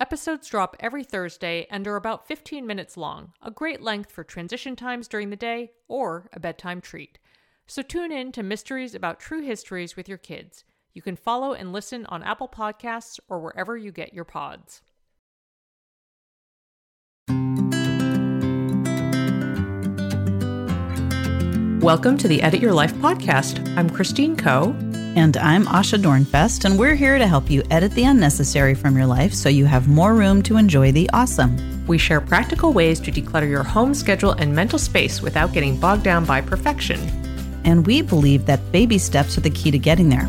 Episodes drop every Thursday and are about 15 minutes long, a great length for transition times during the day or a bedtime treat. So tune in to Mysteries About True Histories with your kids. You can follow and listen on Apple Podcasts or wherever you get your pods. Welcome to the Edit Your Life podcast. I'm Christine Koh. And I'm Asha Dornfest, and we're here to help you edit the unnecessary from your life so you have more room to enjoy the awesome. We share practical ways to declutter your home schedule and mental space without getting bogged down by perfection. And we believe that baby steps are the key to getting there.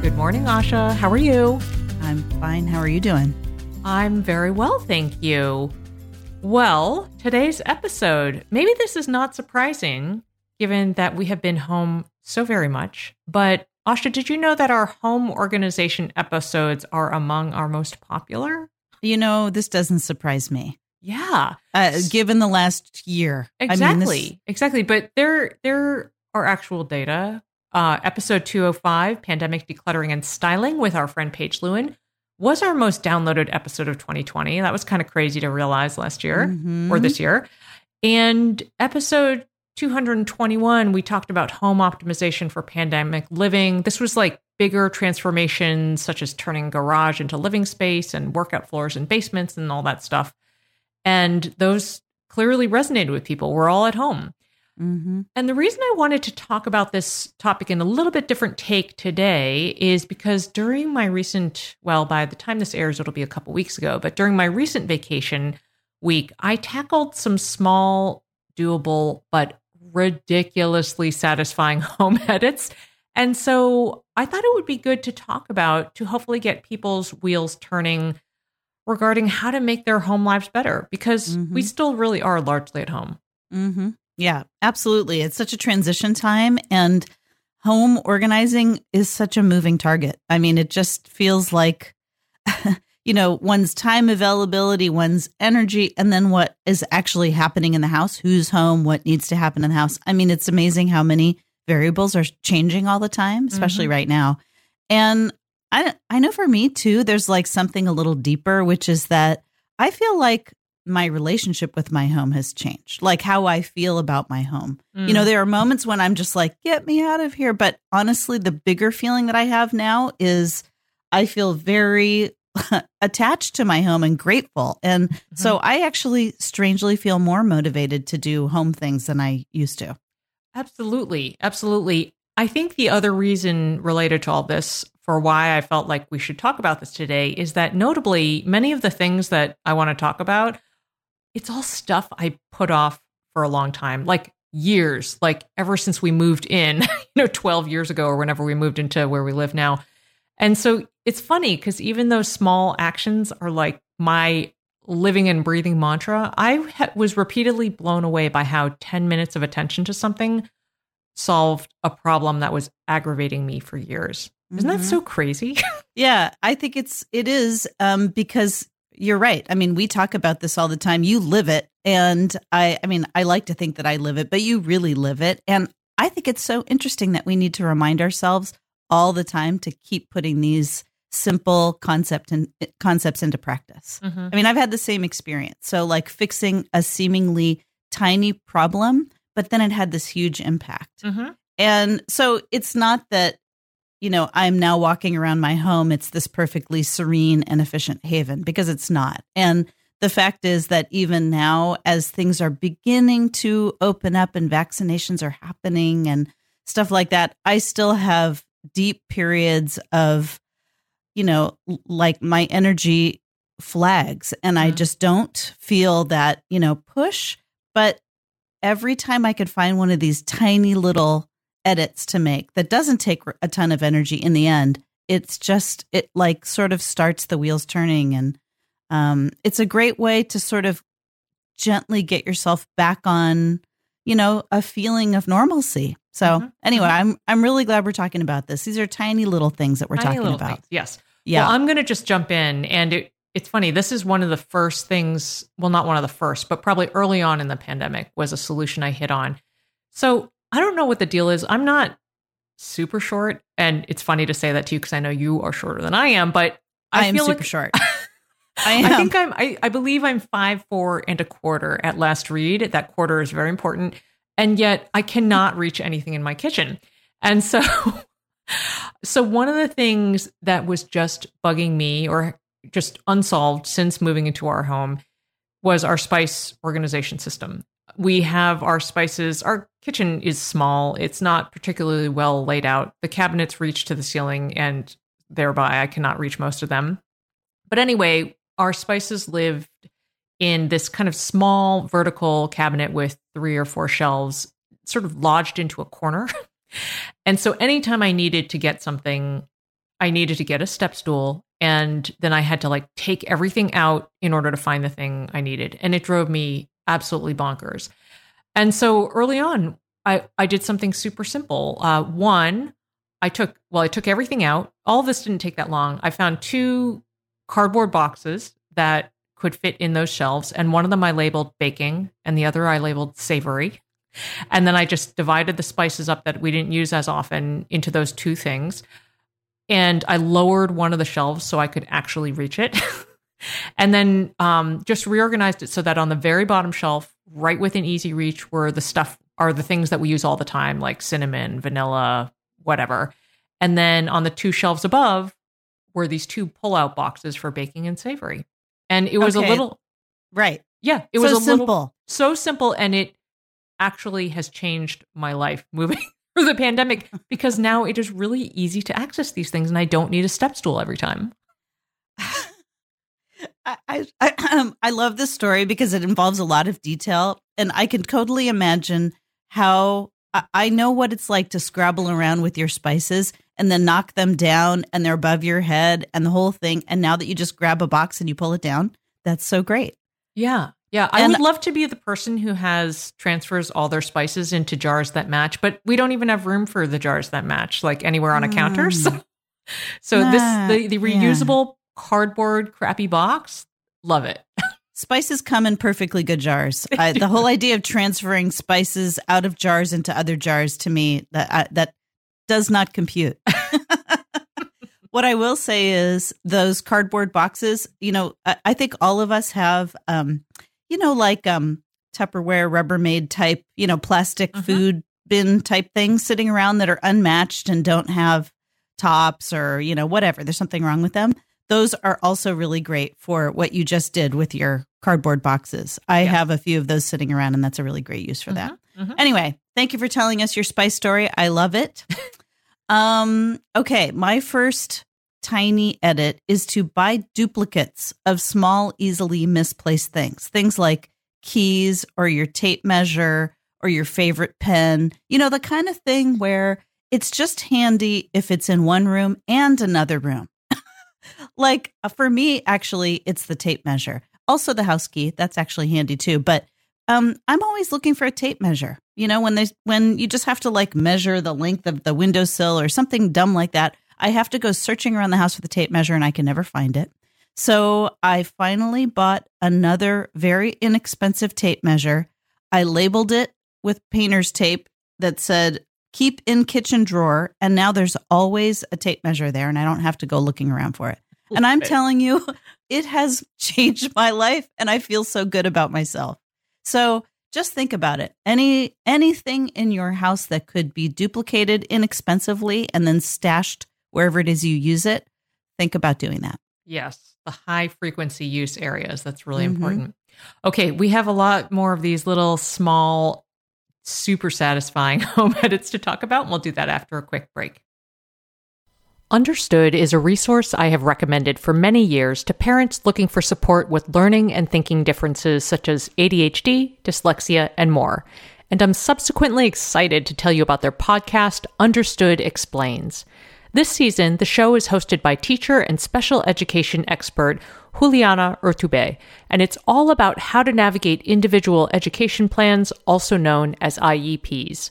Good morning, Asha. How are you? I'm fine. How are you doing? I'm very well, thank you. Well, today's episode, maybe this is not surprising given that we have been home so very much. But Asha, did you know that our home organization episodes are among our most popular? You know, this doesn't surprise me. Yeah. Uh, given the last year. Exactly. I mean, this, exactly. But there there are actual data. Uh, episode 205, Pandemic Decluttering and Styling with our friend Paige Lewin was our most downloaded episode of 2020. That was kind of crazy to realize last year Mhm. or this year. And episode 221, we talked about home optimization for pandemic living. This was like bigger transformations, such as turning garage into living space and workout floors and basements and all that stuff. And those clearly resonated with people. We're all at home. Mhm. And the reason I wanted to talk about this topic in a little bit different take today is because during my recent, well, by the time this airs, it'll be a couple weeks ago, but during my recent vacation week, I tackled some small, doable, but ridiculously satisfying home edits. And so I thought it would be good to talk about to hopefully get people's wheels turning regarding how to make their home lives better because we Mhm. still really are largely at home. hmm Yeah, absolutely. It's such a transition time, and home organizing is such a moving target. I mean, it just feels like, you know, one's time availability, one's energy, and then what is actually happening in the house, who's home, what needs to happen in the house. I mean, it's amazing how many variables are changing all the time, especially mm-hmm. right now. And I, I know for me too, there's like something a little deeper, which is that I feel like my relationship with my home has changed, like how I feel about my home. You know, mm. there are moments when I'm just like, get me out of here. But honestly, the bigger feeling that I have now is I feel very attached to my home and grateful. And mm-hmm. so I actually strangely feel more motivated to do home things than I used to. Absolutely. Absolutely. I think the other reason related to all this for why I felt like we should talk about this today is that notably, many of the things that I want to talk about, it's all stuff I put off for a long time, like years, like ever since we moved in, you know, 12 years ago or whenever we moved into where we live now. And so it's funny because even those small actions are like my living and breathing mantra, I ha- was repeatedly blown away by how 10 minutes of attention to something solved a problem that was aggravating me for years. Isn't that Mhm. so crazy? Yeah, I think it's it is um because you're right. I mean, we talk about this all the time. You live it and I I mean, I like to think that I live it, but you really live it. And I think it's so interesting that we need to remind ourselves all the time to keep putting these simple concept and concepts into practice. Mhm. I mean, I've had the same experience. So like fixing a seemingly tiny problem, but then it had this huge impact. Mhm. And so it's not that, you know, I'm now walking around my home, it's this perfectly serene and efficient haven because it's not. And the fact is that even now, as things are beginning to open up and vaccinations are happening and stuff like that, I still have deep periods of, you know, like my energy flags and I Mhm. just don't feel that, you know, push. But every time I could find one of these tiny little edits to make that doesn't take a ton of energy in the end, it's just, it like sort of starts the wheels turning. And um, it's a great way to sort of gently get yourself back on, you know, a feeling of normalcy. So Mhm, anyway, mhm. I'm I'm really glad we're talking about this. These are tiny little things that we're Tiny talking about. things, Yes. Yeah. Well, I'm going to just jump in. And it, it's funny. This is one of the first things, well, not one of the first, but probably early on in the pandemic was a solution I hit on. So I don't know what the deal is. I'm not super short. And it's funny to say that to you because I know you are shorter than I am, but I, I, am feel super like short. I, am. think I'm, I, I believe I'm five, four and a quarter at last read. That quarter is very important. And yet I cannot reach anything in my kitchen. And so, so one of the things that was just bugging me or just unsolved since moving into our home was our spice organization system. We have our spices, our kitchen is small. It's not particularly well laid out. The cabinets reach to the ceiling, and thereby I cannot reach most of them. But anyway, our spices lived in this kind of small vertical cabinet with three or four shelves, sort of lodged into a corner. and so anytime I needed to get something, I needed to get a step stool. And then I had to like take everything out in order to find the thing I needed. And it drove me absolutely bonkers. And so early on, I, I did something super simple. Uh, one, I took, well, I took everything out. All this didn't take that long. I found two cardboard boxes that could fit in those shelves. And one of them I labeled baking, and the other I labeled savory. And then I just divided the spices up that we didn't use as often into those two things. And I lowered one of the shelves so I could actually reach it. and then um, just reorganized it so that on the very bottom shelf, right within easy reach, were the stuff are the things that we use all the time, like cinnamon, vanilla, whatever. And then on the two shelves above were these two pull-out boxes for baking and savory. And it was Okay. a little, right. yeah, it so was a simple. little so simple, and it actually has changed my life moving through the pandemic because now it is really easy to access these things, and I don't need a step stool every time. I I, I, I love this story because it involves a lot of detail, and I can totally imagine how I, know what it's like to scrabble around with your spices and then knock them down, and they're above your head, and the whole thing. And now that you just grab a box and you pull it down, that's so great. Yeah. Yeah. I And- would love to be the person who has transfers all their spices into jars that match, but we don't even have room for the jars that match, like anywhere on a counter. So, so Ah, this the, the reusable cardboard crappy box, love it. Spices come in perfectly good jars. I, the whole idea of transferring spices out of jars into other jars to me that I, that does not compute. what I will say is those cardboard boxes. You know, I, I think all of us have, um, you know, like um, Tupperware, Rubbermaid type, you know, plastic Mhm. food bin type things sitting around that are unmatched and don't have tops or you know whatever. There's something wrong with them those are also really great for what you just did with your cardboard boxes. I Yes. have a few of those sitting around, and that's a really great use for that. Mhm, mhm. Anyway, thank you for telling us your spice story. I love it. um, okay, my first tiny edit is to buy duplicates of small, easily misplaced things. Things like keys or your tape measure or your favorite pen. You know, the kind of thing where it's just handy if it's in one room and another room. Like uh, for me, actually, it's the tape measure. Also, the house key. That's actually handy too. But um, I'm always looking for a tape measure. You know, when there's when you just have to like measure the length of the windowsill or something dumb like that. I have to go searching around the house for the tape measure and I can never find it. So I finally bought another very inexpensive tape measure. I labeled it with painter's tape that said keep in kitchen drawer. And now there's always a tape measure there and I don't have to go looking around for it. And I'm telling you, it has changed my life and I feel so good about myself. So just think about it. Any anything in your house that could be duplicated inexpensively and then stashed wherever it is you use it, think about doing that. Yes, the high frequency use areas. That's really Mhm. important. Okay, we have a lot more of these little small, super satisfying home edits to talk about. and We'll do that after a quick break. Understood is a resource I have recommended for many years to parents looking for support with learning and thinking differences such as ADHD, dyslexia, and more. And I'm subsequently excited to tell you about their podcast, Understood Explains. This season, the show is hosted by teacher and special education expert Juliana Urtubey, and it's all about how to navigate individual education plans, also known as IEPs.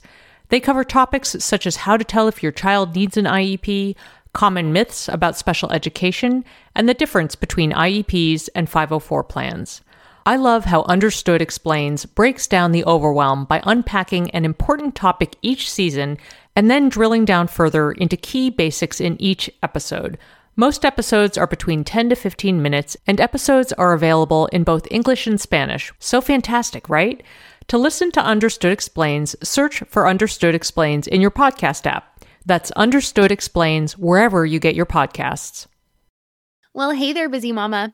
They cover topics such as how to tell if your child needs an IEP, common myths about special education, and the difference between IEPs and 504 plans. I love how Understood Explains breaks down the overwhelm by unpacking an important topic each season and then drilling down further into key basics in each episode. Most episodes are between 10 to 15 minutes, and episodes are available in both English and Spanish. So fantastic, right? To listen to Understood Explains, search for Understood Explains in your podcast app. That's Understood Explains wherever you get your podcasts. Well, hey there, busy mama.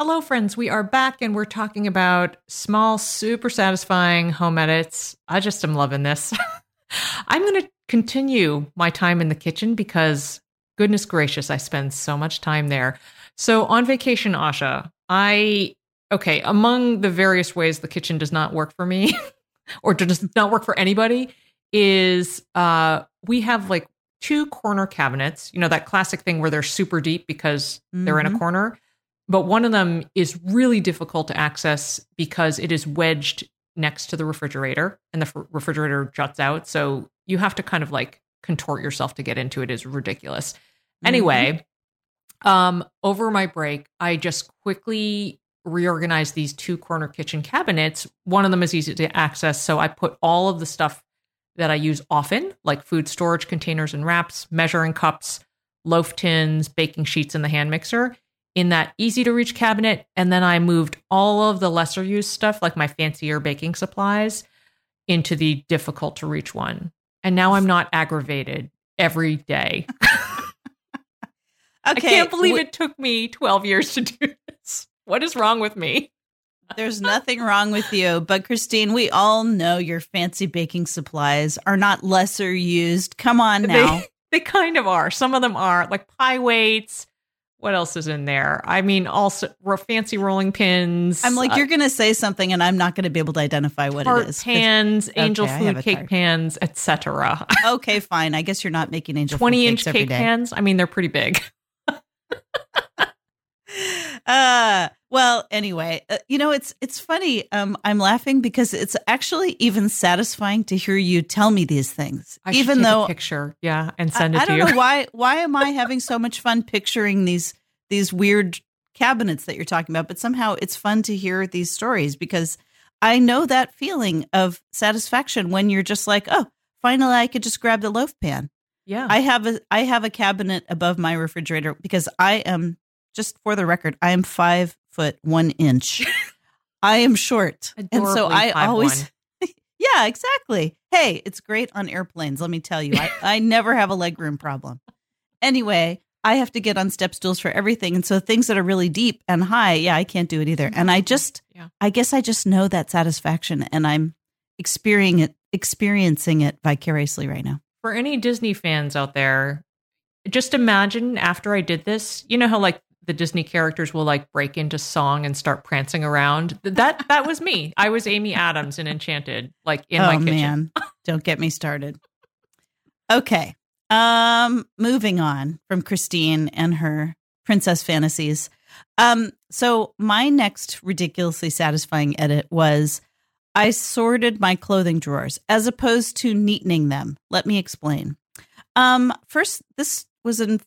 Hello, friends. We are back and we're talking about small, super satisfying home edits. I just am loving this. I'm going to continue my time in the kitchen because, goodness gracious, I spend so much time there. So, on vacation, Asha, I, okay, among the various ways the kitchen does not work for me or does not work for anybody is uh, we have like two corner cabinets, you know, that classic thing where they're super deep because they're in a Mhm. corner but one of them is really difficult to access because it is wedged next to the refrigerator and the fr- refrigerator juts out. So you have to kind of like contort yourself to get into it is ridiculous. Anyway um over my break i just quickly reorganized these two corner kitchen cabinets. One of them is easy to access so i put all of the stuff that i use often like food storage containers and wraps measuring cups loaf tins baking sheets in the hand mixer in that easy to reach cabinet. And then I moved all of the lesser used stuff, like my fancier baking supplies, into the difficult to reach one. And now I'm not aggravated every day. Okay. I can't believe it took me 12 years to do this. What is wrong with me? There's nothing wrong with you, but Christine, we all know your fancy baking supplies are not lesser used. Come on now. They, they kind of are. Some of them are like pie weights. What else is in there? I mean, also fancy rolling pins. I'm like, uh, you're going to say something, and I'm not going to be able to identify what it is. pans, angel Okay, I food cake pans, etc. okay, fine. I guess you're not making angel food 20 inch every cake day. pans. I mean, they're pretty big. uh well anyway uh, you know it's it's funny um i'm laughing because it's actually even satisfying to hear you tell me these things I even take though a picture, yeah, and I, send it I to don't you. know why why am i having so much fun picturing these these weird cabinets that you're talking about but somehow it's fun to hear these stories because i know that feeling of satisfaction when you're just like oh finally i could just grab the loaf pan yeah, I have a I have a cabinet above my refrigerator because I am just for the record, I am five foot one inch. I am short. and so I 5'1". always Yeah, exactly. Hey, it's great on airplanes, let me tell you. I, I never have a legroom problem. Anyway, I have to get on step stools for everything. And so things that are really deep and high, yeah, I can't do it either. And I mm-hmm. just Yeah. I guess I just know that satisfaction and I'm experiencing it experiencing it vicariously right now. For any Disney fans out there, just imagine after I did this, you know how like the Disney characters will like break into song and start prancing around. That that was me. I was Amy Adams in Enchanted, like in oh my kitchen. man, don't get me started. Okay, um, moving on from Christine and her princess fantasies. Um, so my next ridiculously satisfying edit was I sorted my clothing drawers as opposed to neatening them. Let me explain. Um, first, this was an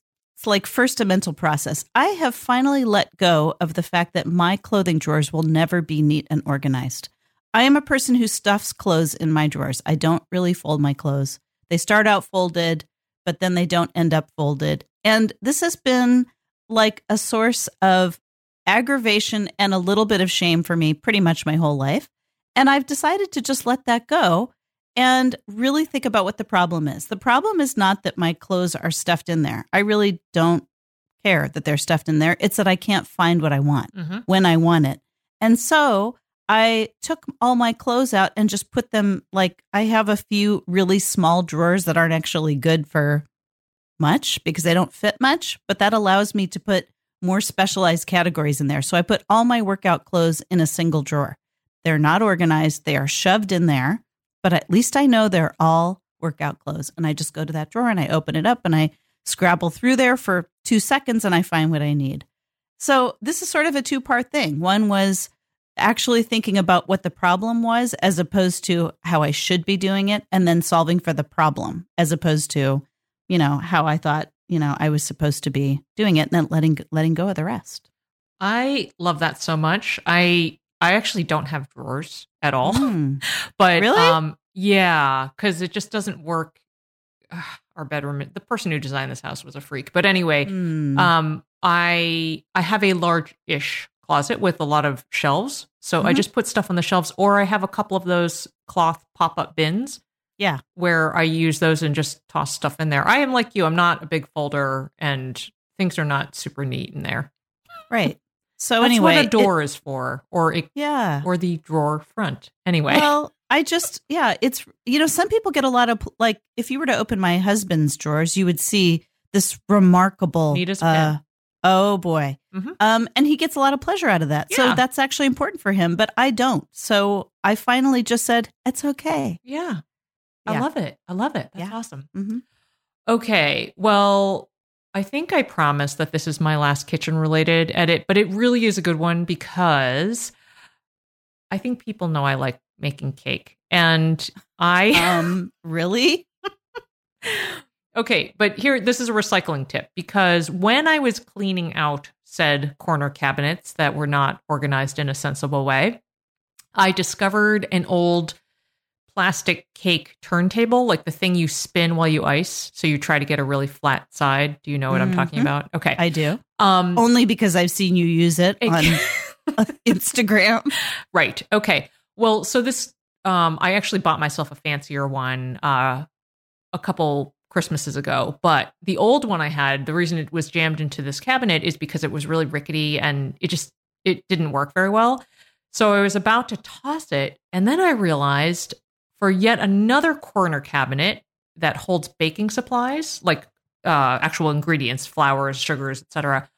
it's like first a mental process. I have finally let go of the fact that my clothing drawers will never be neat and organized. I am a person who stuffs clothes in my drawers. I don't really fold my clothes. They start out folded, but then they don't end up folded. And this has been like a source of aggravation and a little bit of shame for me pretty much my whole life. And I've decided to just let that go and really think about what the problem is. The problem is not that my clothes are stuffed in there. I really don't care that they're stuffed in there. It's that I can't find what I want hmm when I want it. And so I took all my clothes out and just put them like I have a few really small drawers that aren't actually good for much because they don't fit much, but that allows me to put more specialized categories in there. So I put all my workout clothes in a single drawer. They're not organized, they are shoved in there, but at least I know they're all workout clothes. And I just go to that drawer and I open it up and I scrabble through there for two seconds and I find what I need. So this is sort of a two part thing. One was actually thinking about what the problem was as opposed to how I should be doing it and then solving for the problem as opposed to, you know, how I thought, you know, I was supposed to be doing it and then letting letting go of the rest. I love that so much. I I actually don't have drawers at all. Mm. But Really? um yeah, cuz it just doesn't work Ugh, our bedroom the person who designed this house was a freak. But anyway, Mm. um I I have a large-ish closet with a lot of shelves. So I Mhm. just put stuff on the shelves or I have a couple of those cloth pop-up bins. Yeah. Where I use those and just toss stuff in there. I am like you, I'm not a big folder and things are not super neat in there. right. So That's anyway, what a door is for or it, yeah. or the drawer front. Anyway. Well, I just yeah, it's you know, some people get a lot of like if you were to open my husband's drawers, you would see this remarkable Neat as a uh, oh boy. Mhm. Um and he gets a lot of pleasure out of that. So that's actually important for him, but I don't. So I finally just said, "It's okay." Yeah. I love it. I love it. That's Yeah. awesome. Mhm. Okay. Well, I think I promised that this is my last kitchen related edit, but it really is a good one because I think people know I like making cake. And I Um really? Okay, but here this is a recycling tip because when I was cleaning out said corner cabinets that were not organized in a sensible way, I discovered an old plastic cake turntable, like the thing you spin while you ice. So you try to get a really flat side. Do you know what I'm talking about? Okay. I do. um Only because I've seen you use it on Instagram. Right. Okay. Well, so this um I actually bought myself a fancier one uh a couple Christmases ago, but the old one I had, the reason it was jammed into this cabinet is because it was really rickety and it just it didn't work very well. So I was about to toss it and then I realized for yet another corner cabinet that holds baking supplies, like uh actual ingredients, flours, sugars, etc.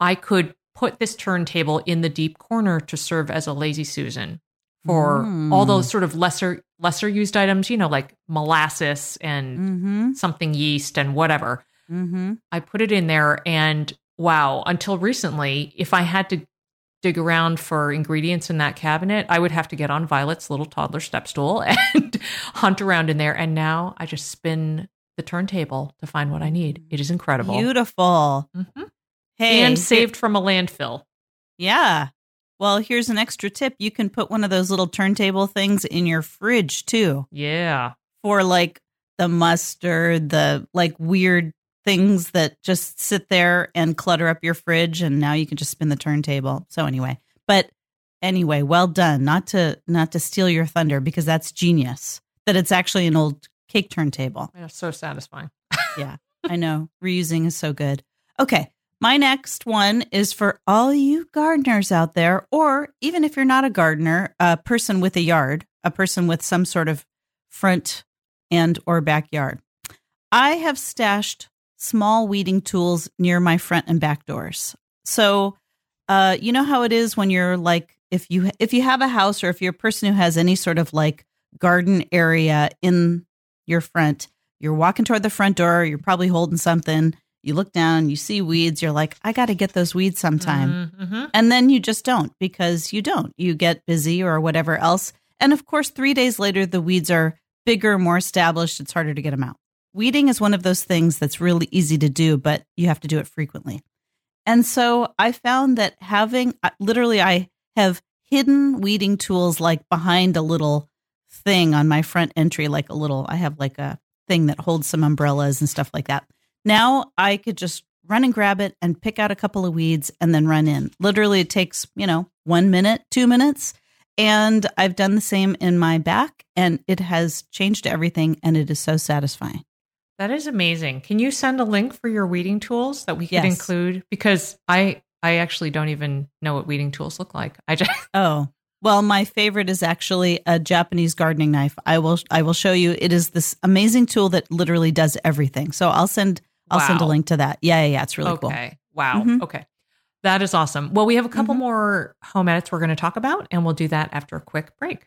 I could put this turntable in the deep corner to serve as a lazy susan for Mm. all those sort of lesser lesser used items, you know, like molasses and Mhm. something yeast and whatever. Mhm. I put it in there and wow, until recently, if I had to dig around for ingredients in that cabinet, I would have to get on Violet's little toddler step stool and hunt around in there and now I just spin the turntable to find what I need. It is incredible. Beautiful. Mhm. Hey, and saved from a landfill. Yeah. Well, here's an extra tip. You can put one of those little turntable things in your fridge too Yeah. for like the mustard, the like weird things that just sit there and clutter up your fridge and now you can just spin the turntable. So anyway, but anyway, well done. Not to not to steal your thunder because that's genius. That it's actually an old cake turntable. Yeah, so satisfying. Yeah. I know reusing is so good. Okay. My next one is for all you gardeners out there, or even if you're not a gardener, a person with a yard, a person with some sort of front and or backyard. I have stashed small weeding tools near my front and back doors. So, uh, you know how it is when you're like, if you if you have a house or if you're a person who has any sort of like garden area in your front, you're walking toward the front door, you're probably holding something. You look down, you see weeds, you're like, I got to get those weeds sometime. Mm-hmm. And then you just don't because you don't. You get busy or whatever else. And of course, three days later, the weeds are bigger, more established. It's harder to get them out. Weeding is one of those things that's really easy to do, but you have to do it frequently. And so I found that having literally, I have hidden weeding tools like behind a little thing on my front entry, like a little, I have like a thing that holds some umbrellas and stuff like that. Now I could just run and grab it and pick out a couple of weeds and then run in. Literally, it takes, you know, one minute, two minutes. And I've done the same in my back, and it has changed everything, and it is so satisfying. That is amazing. Can you send a link for your weeding tools that we could Yes. include? Because I I actually don't even know what weeding tools look like. I just Oh, well, my favorite is actually a Japanese gardening knife. I will I will show you. It is this amazing tool that literally does everything. So I'll send I'll send a link to that. Yeah, yeah, yeah it's really cool. okay. Wow. Mhm. Okay. That is awesome. Well, we have a couple Mhm. more home edits we're going to talk about, and we'll do that after a quick break.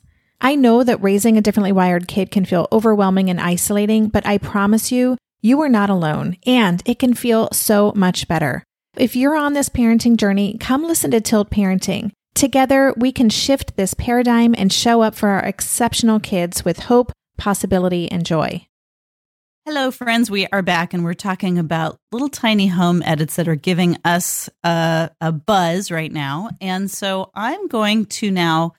I know that raising a differently wired kid can feel overwhelming and isolating, but I promise you, you are not alone, and it can feel so much better. If you're on this parenting journey, come listen to Tilt Parenting. Together, we can shift this paradigm and show up for our exceptional kids with hope, possibility, and joy. Hello, friends. We are back and we're talking about little tiny home edits that are giving us a, a buzz right now. And so I'm going to now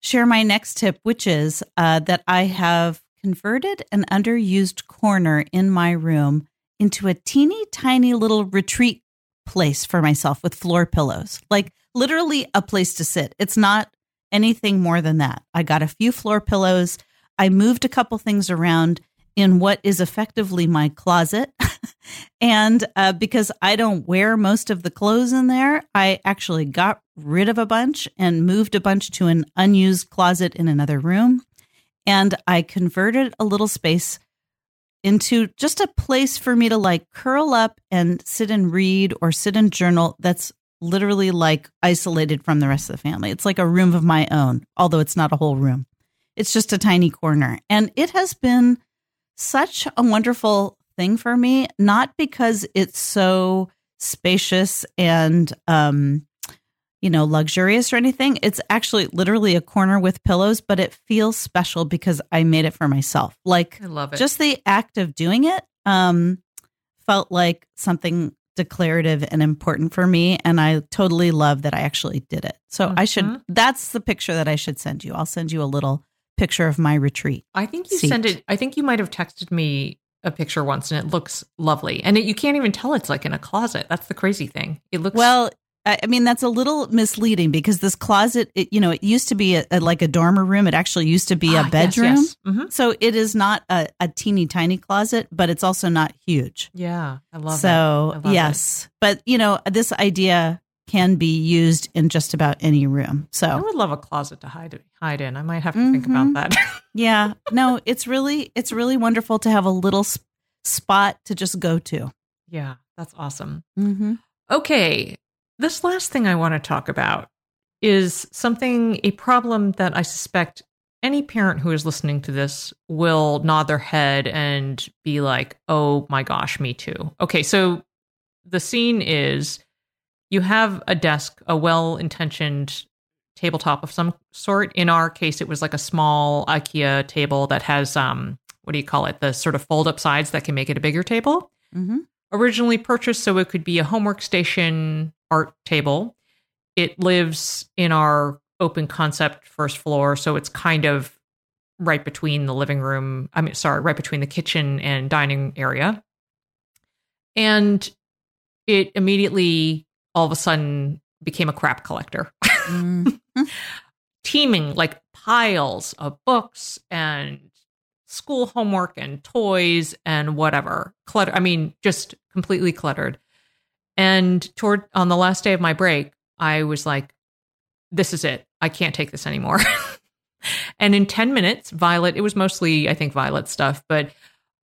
share my next tip, which is uh, that I have converted an underused corner in my room into a teeny tiny little retreat place for myself with floor pillows, like literally a place to sit. It's not anything more than that. I got a few floor pillows. I moved a couple things around in what is effectively my closet. and uh, because I don't wear most of the clothes in there, I actually got rid of a bunch and moved a bunch to an unused closet in another room. And I converted a little space into just a place for me to like curl up and sit and read or sit and journal that's literally like isolated from the rest of the family. It's like a room of my own, although it's not a whole room. It's just a tiny corner. And it has been such a wonderful thing for me, not because it's so spacious and um you know luxurious or anything. It's actually literally a corner with pillows, but it feels special because I made it for myself. Like I love it. just the act of doing it um felt like something declarative and important for me. And I totally love that I actually did it. So I should, Mhm. that's the picture that I should send you. I'll send you a little picture of my retreat. I think you Seat. sent it. I think you might have texted me a picture once, and it looks lovely. And it, you can't even tell it's like in a closet. That's the crazy thing. It looks Well, I mean, that's a little misleading because this closet, it, you know, it used to be a, a- like a dormer room. It actually used to be Ah, a yes, bedroom. yes. Mhm. So it is not a, a teeny tiny closet, but it's also not huge. Yeah, I love it. so love it. yes, but you know, this idea can be used in just about any room. So I would love a closet to hide hide in. I might have to think Mhm. about that. yeah, no, it's really it's really wonderful to have a little s- spot to just go to. yeah, that's awesome. Mm-hmm. Okay, this last thing I want to talk about is something a problem that I suspect any parent who is listening to this will nod their head and be like, "Oh my gosh, me too." Okay, so the scene is you have a desk, a well-intentioned tabletop of some sort. In our case, it was like a small IKEA table that has um what do you call it? The sort of fold-up sides that can make it a bigger table Mm-hmm. originally purchased so it could be a homework station art table. It lives in our open concept first floor, so it's kind of right between the living room. I mean, sorry, right between the kitchen and dining area. And it immediately, all of a sudden, became a crap collector. Mm. teeming like piles of books and school homework and toys and whatever clutter i mean just completely cluttered and toward on the last day of my break i was like this is it. I can't take this anymore. And in 10 minutes violet it was mostly i think violet stuff but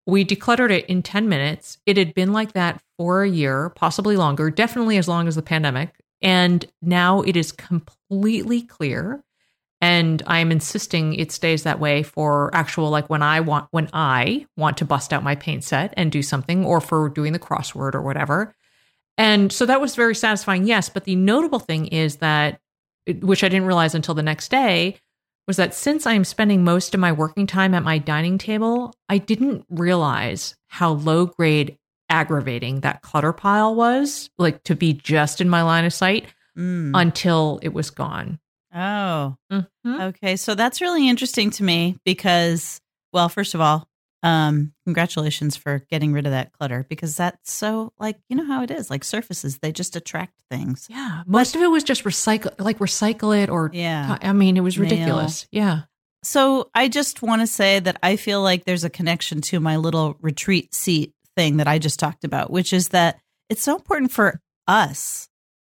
we decluttered it in 10 minutes. It had been like that for a year possibly longer definitely as long as the pandemic. And now it is completely clear. And i'm insisting it stays that way for actual like when i want when i want to bust out my paint set and do something or for doing the crossword or whatever and so that was very satisfying yes but the notable thing is that which i didn't realize until the next day was that since i'm spending most of my working time at my dining table i didn't realize how low grade aggravating that clutter pile was like to be just in my line of sight Mm. until it was gone Oh, Mhm. okay. So that's really interesting to me because, well, first of all, um, congratulations for getting rid of that clutter because that's so like you know how it is like surfaces they just attract things. Yeah, most of it was just recycle, like recycle it, or Yeah. I mean, it was Nail. ridiculous. Yeah, So I just want to say that I feel like there's a connection to my little retreat seat thing that I just talked about, which is that it's so important for us,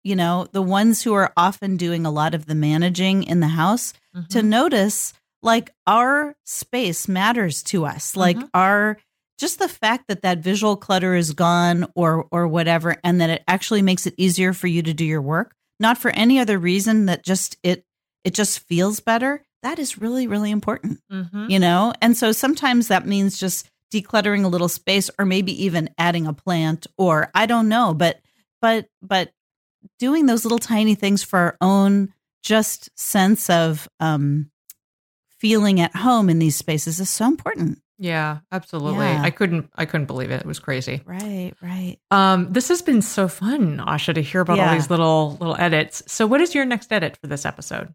you know, the ones who are often doing a lot of the managing in the house to Mm-hmm. notice like our space matters to us. Like Mhm. our just the fact that that visual clutter is gone or or whatever and that it actually makes it easier for you to do your work, not for any other reason that just it it just feels better. That is really really important Mhm. you know and so sometimes that means just decluttering a little space or maybe even adding a plant or i don't know but but but doing those little tiny things for our own just sense of um feeling at home in these spaces is so important yeah, absolutely. Yeah. I couldn't, I couldn't believe it. It was crazy. right right Um, this has been so fun, Asha, to hear about all these little little edits. So, what is your next edit for this episode?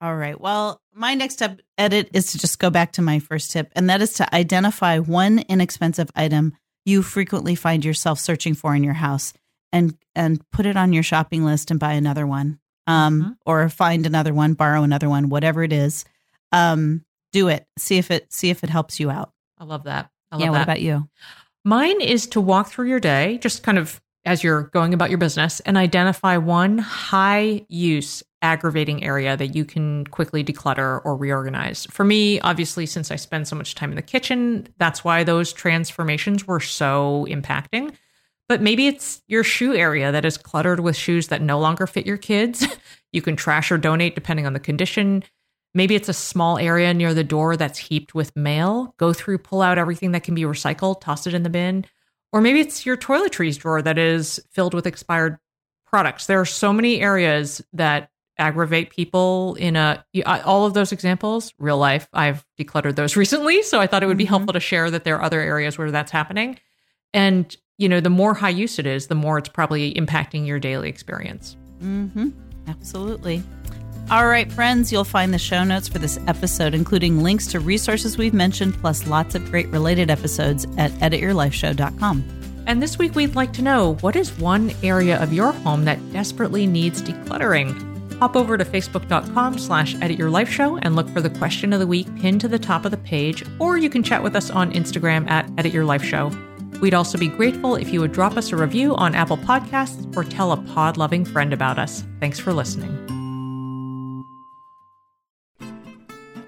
all right well my next step edit is to just go back to my first tip and that is to identify one inexpensive item you frequently find yourself searching for in your house and and put it on your shopping list and buy another one um Mhm. or find another one borrow another one whatever it is um do it see if it see if it helps you out I love that. I love yeah what that. about you Mine is to walk through your day, just kind of as you're going about your business, and identify one high use aggravating area that you can quickly declutter or reorganize. For me, obviously, since I spend so much time in the kitchen, that's why those transformations were so impacting. But maybe it's your shoe area that is cluttered with shoes that no longer fit your kids. you can trash or donate depending on the condition. Maybe it's a small area near the door that's heaped with mail. Go through, pull out everything that can be recycled, toss it in the bin. Or maybe it's your toiletries drawer that is filled with expired products. There are so many areas that aggravate people in a all of those examples real life i've decluttered those recently so i thought it would be Mhm. helpful to share that there are other areas where that's happening and you know, the more high use it is, the more it's probably impacting your daily experience. Mm-hmm. Absolutely. All right, friends, you'll find the show notes for this episode, including links to resources we've mentioned, plus lots of great related episodes at edityourlifeshow.com. And this week, we'd like to know what is one area of your home that desperately needs decluttering? Hop over to facebook.com slash edityourlifeshow and look for the question of the week pinned to the top of the page, or you can chat with us on Instagram at edityourlifeshow. We'd also be grateful if you would drop us a review on Apple Podcasts or tell a pod loving friend about us. Thanks for listening.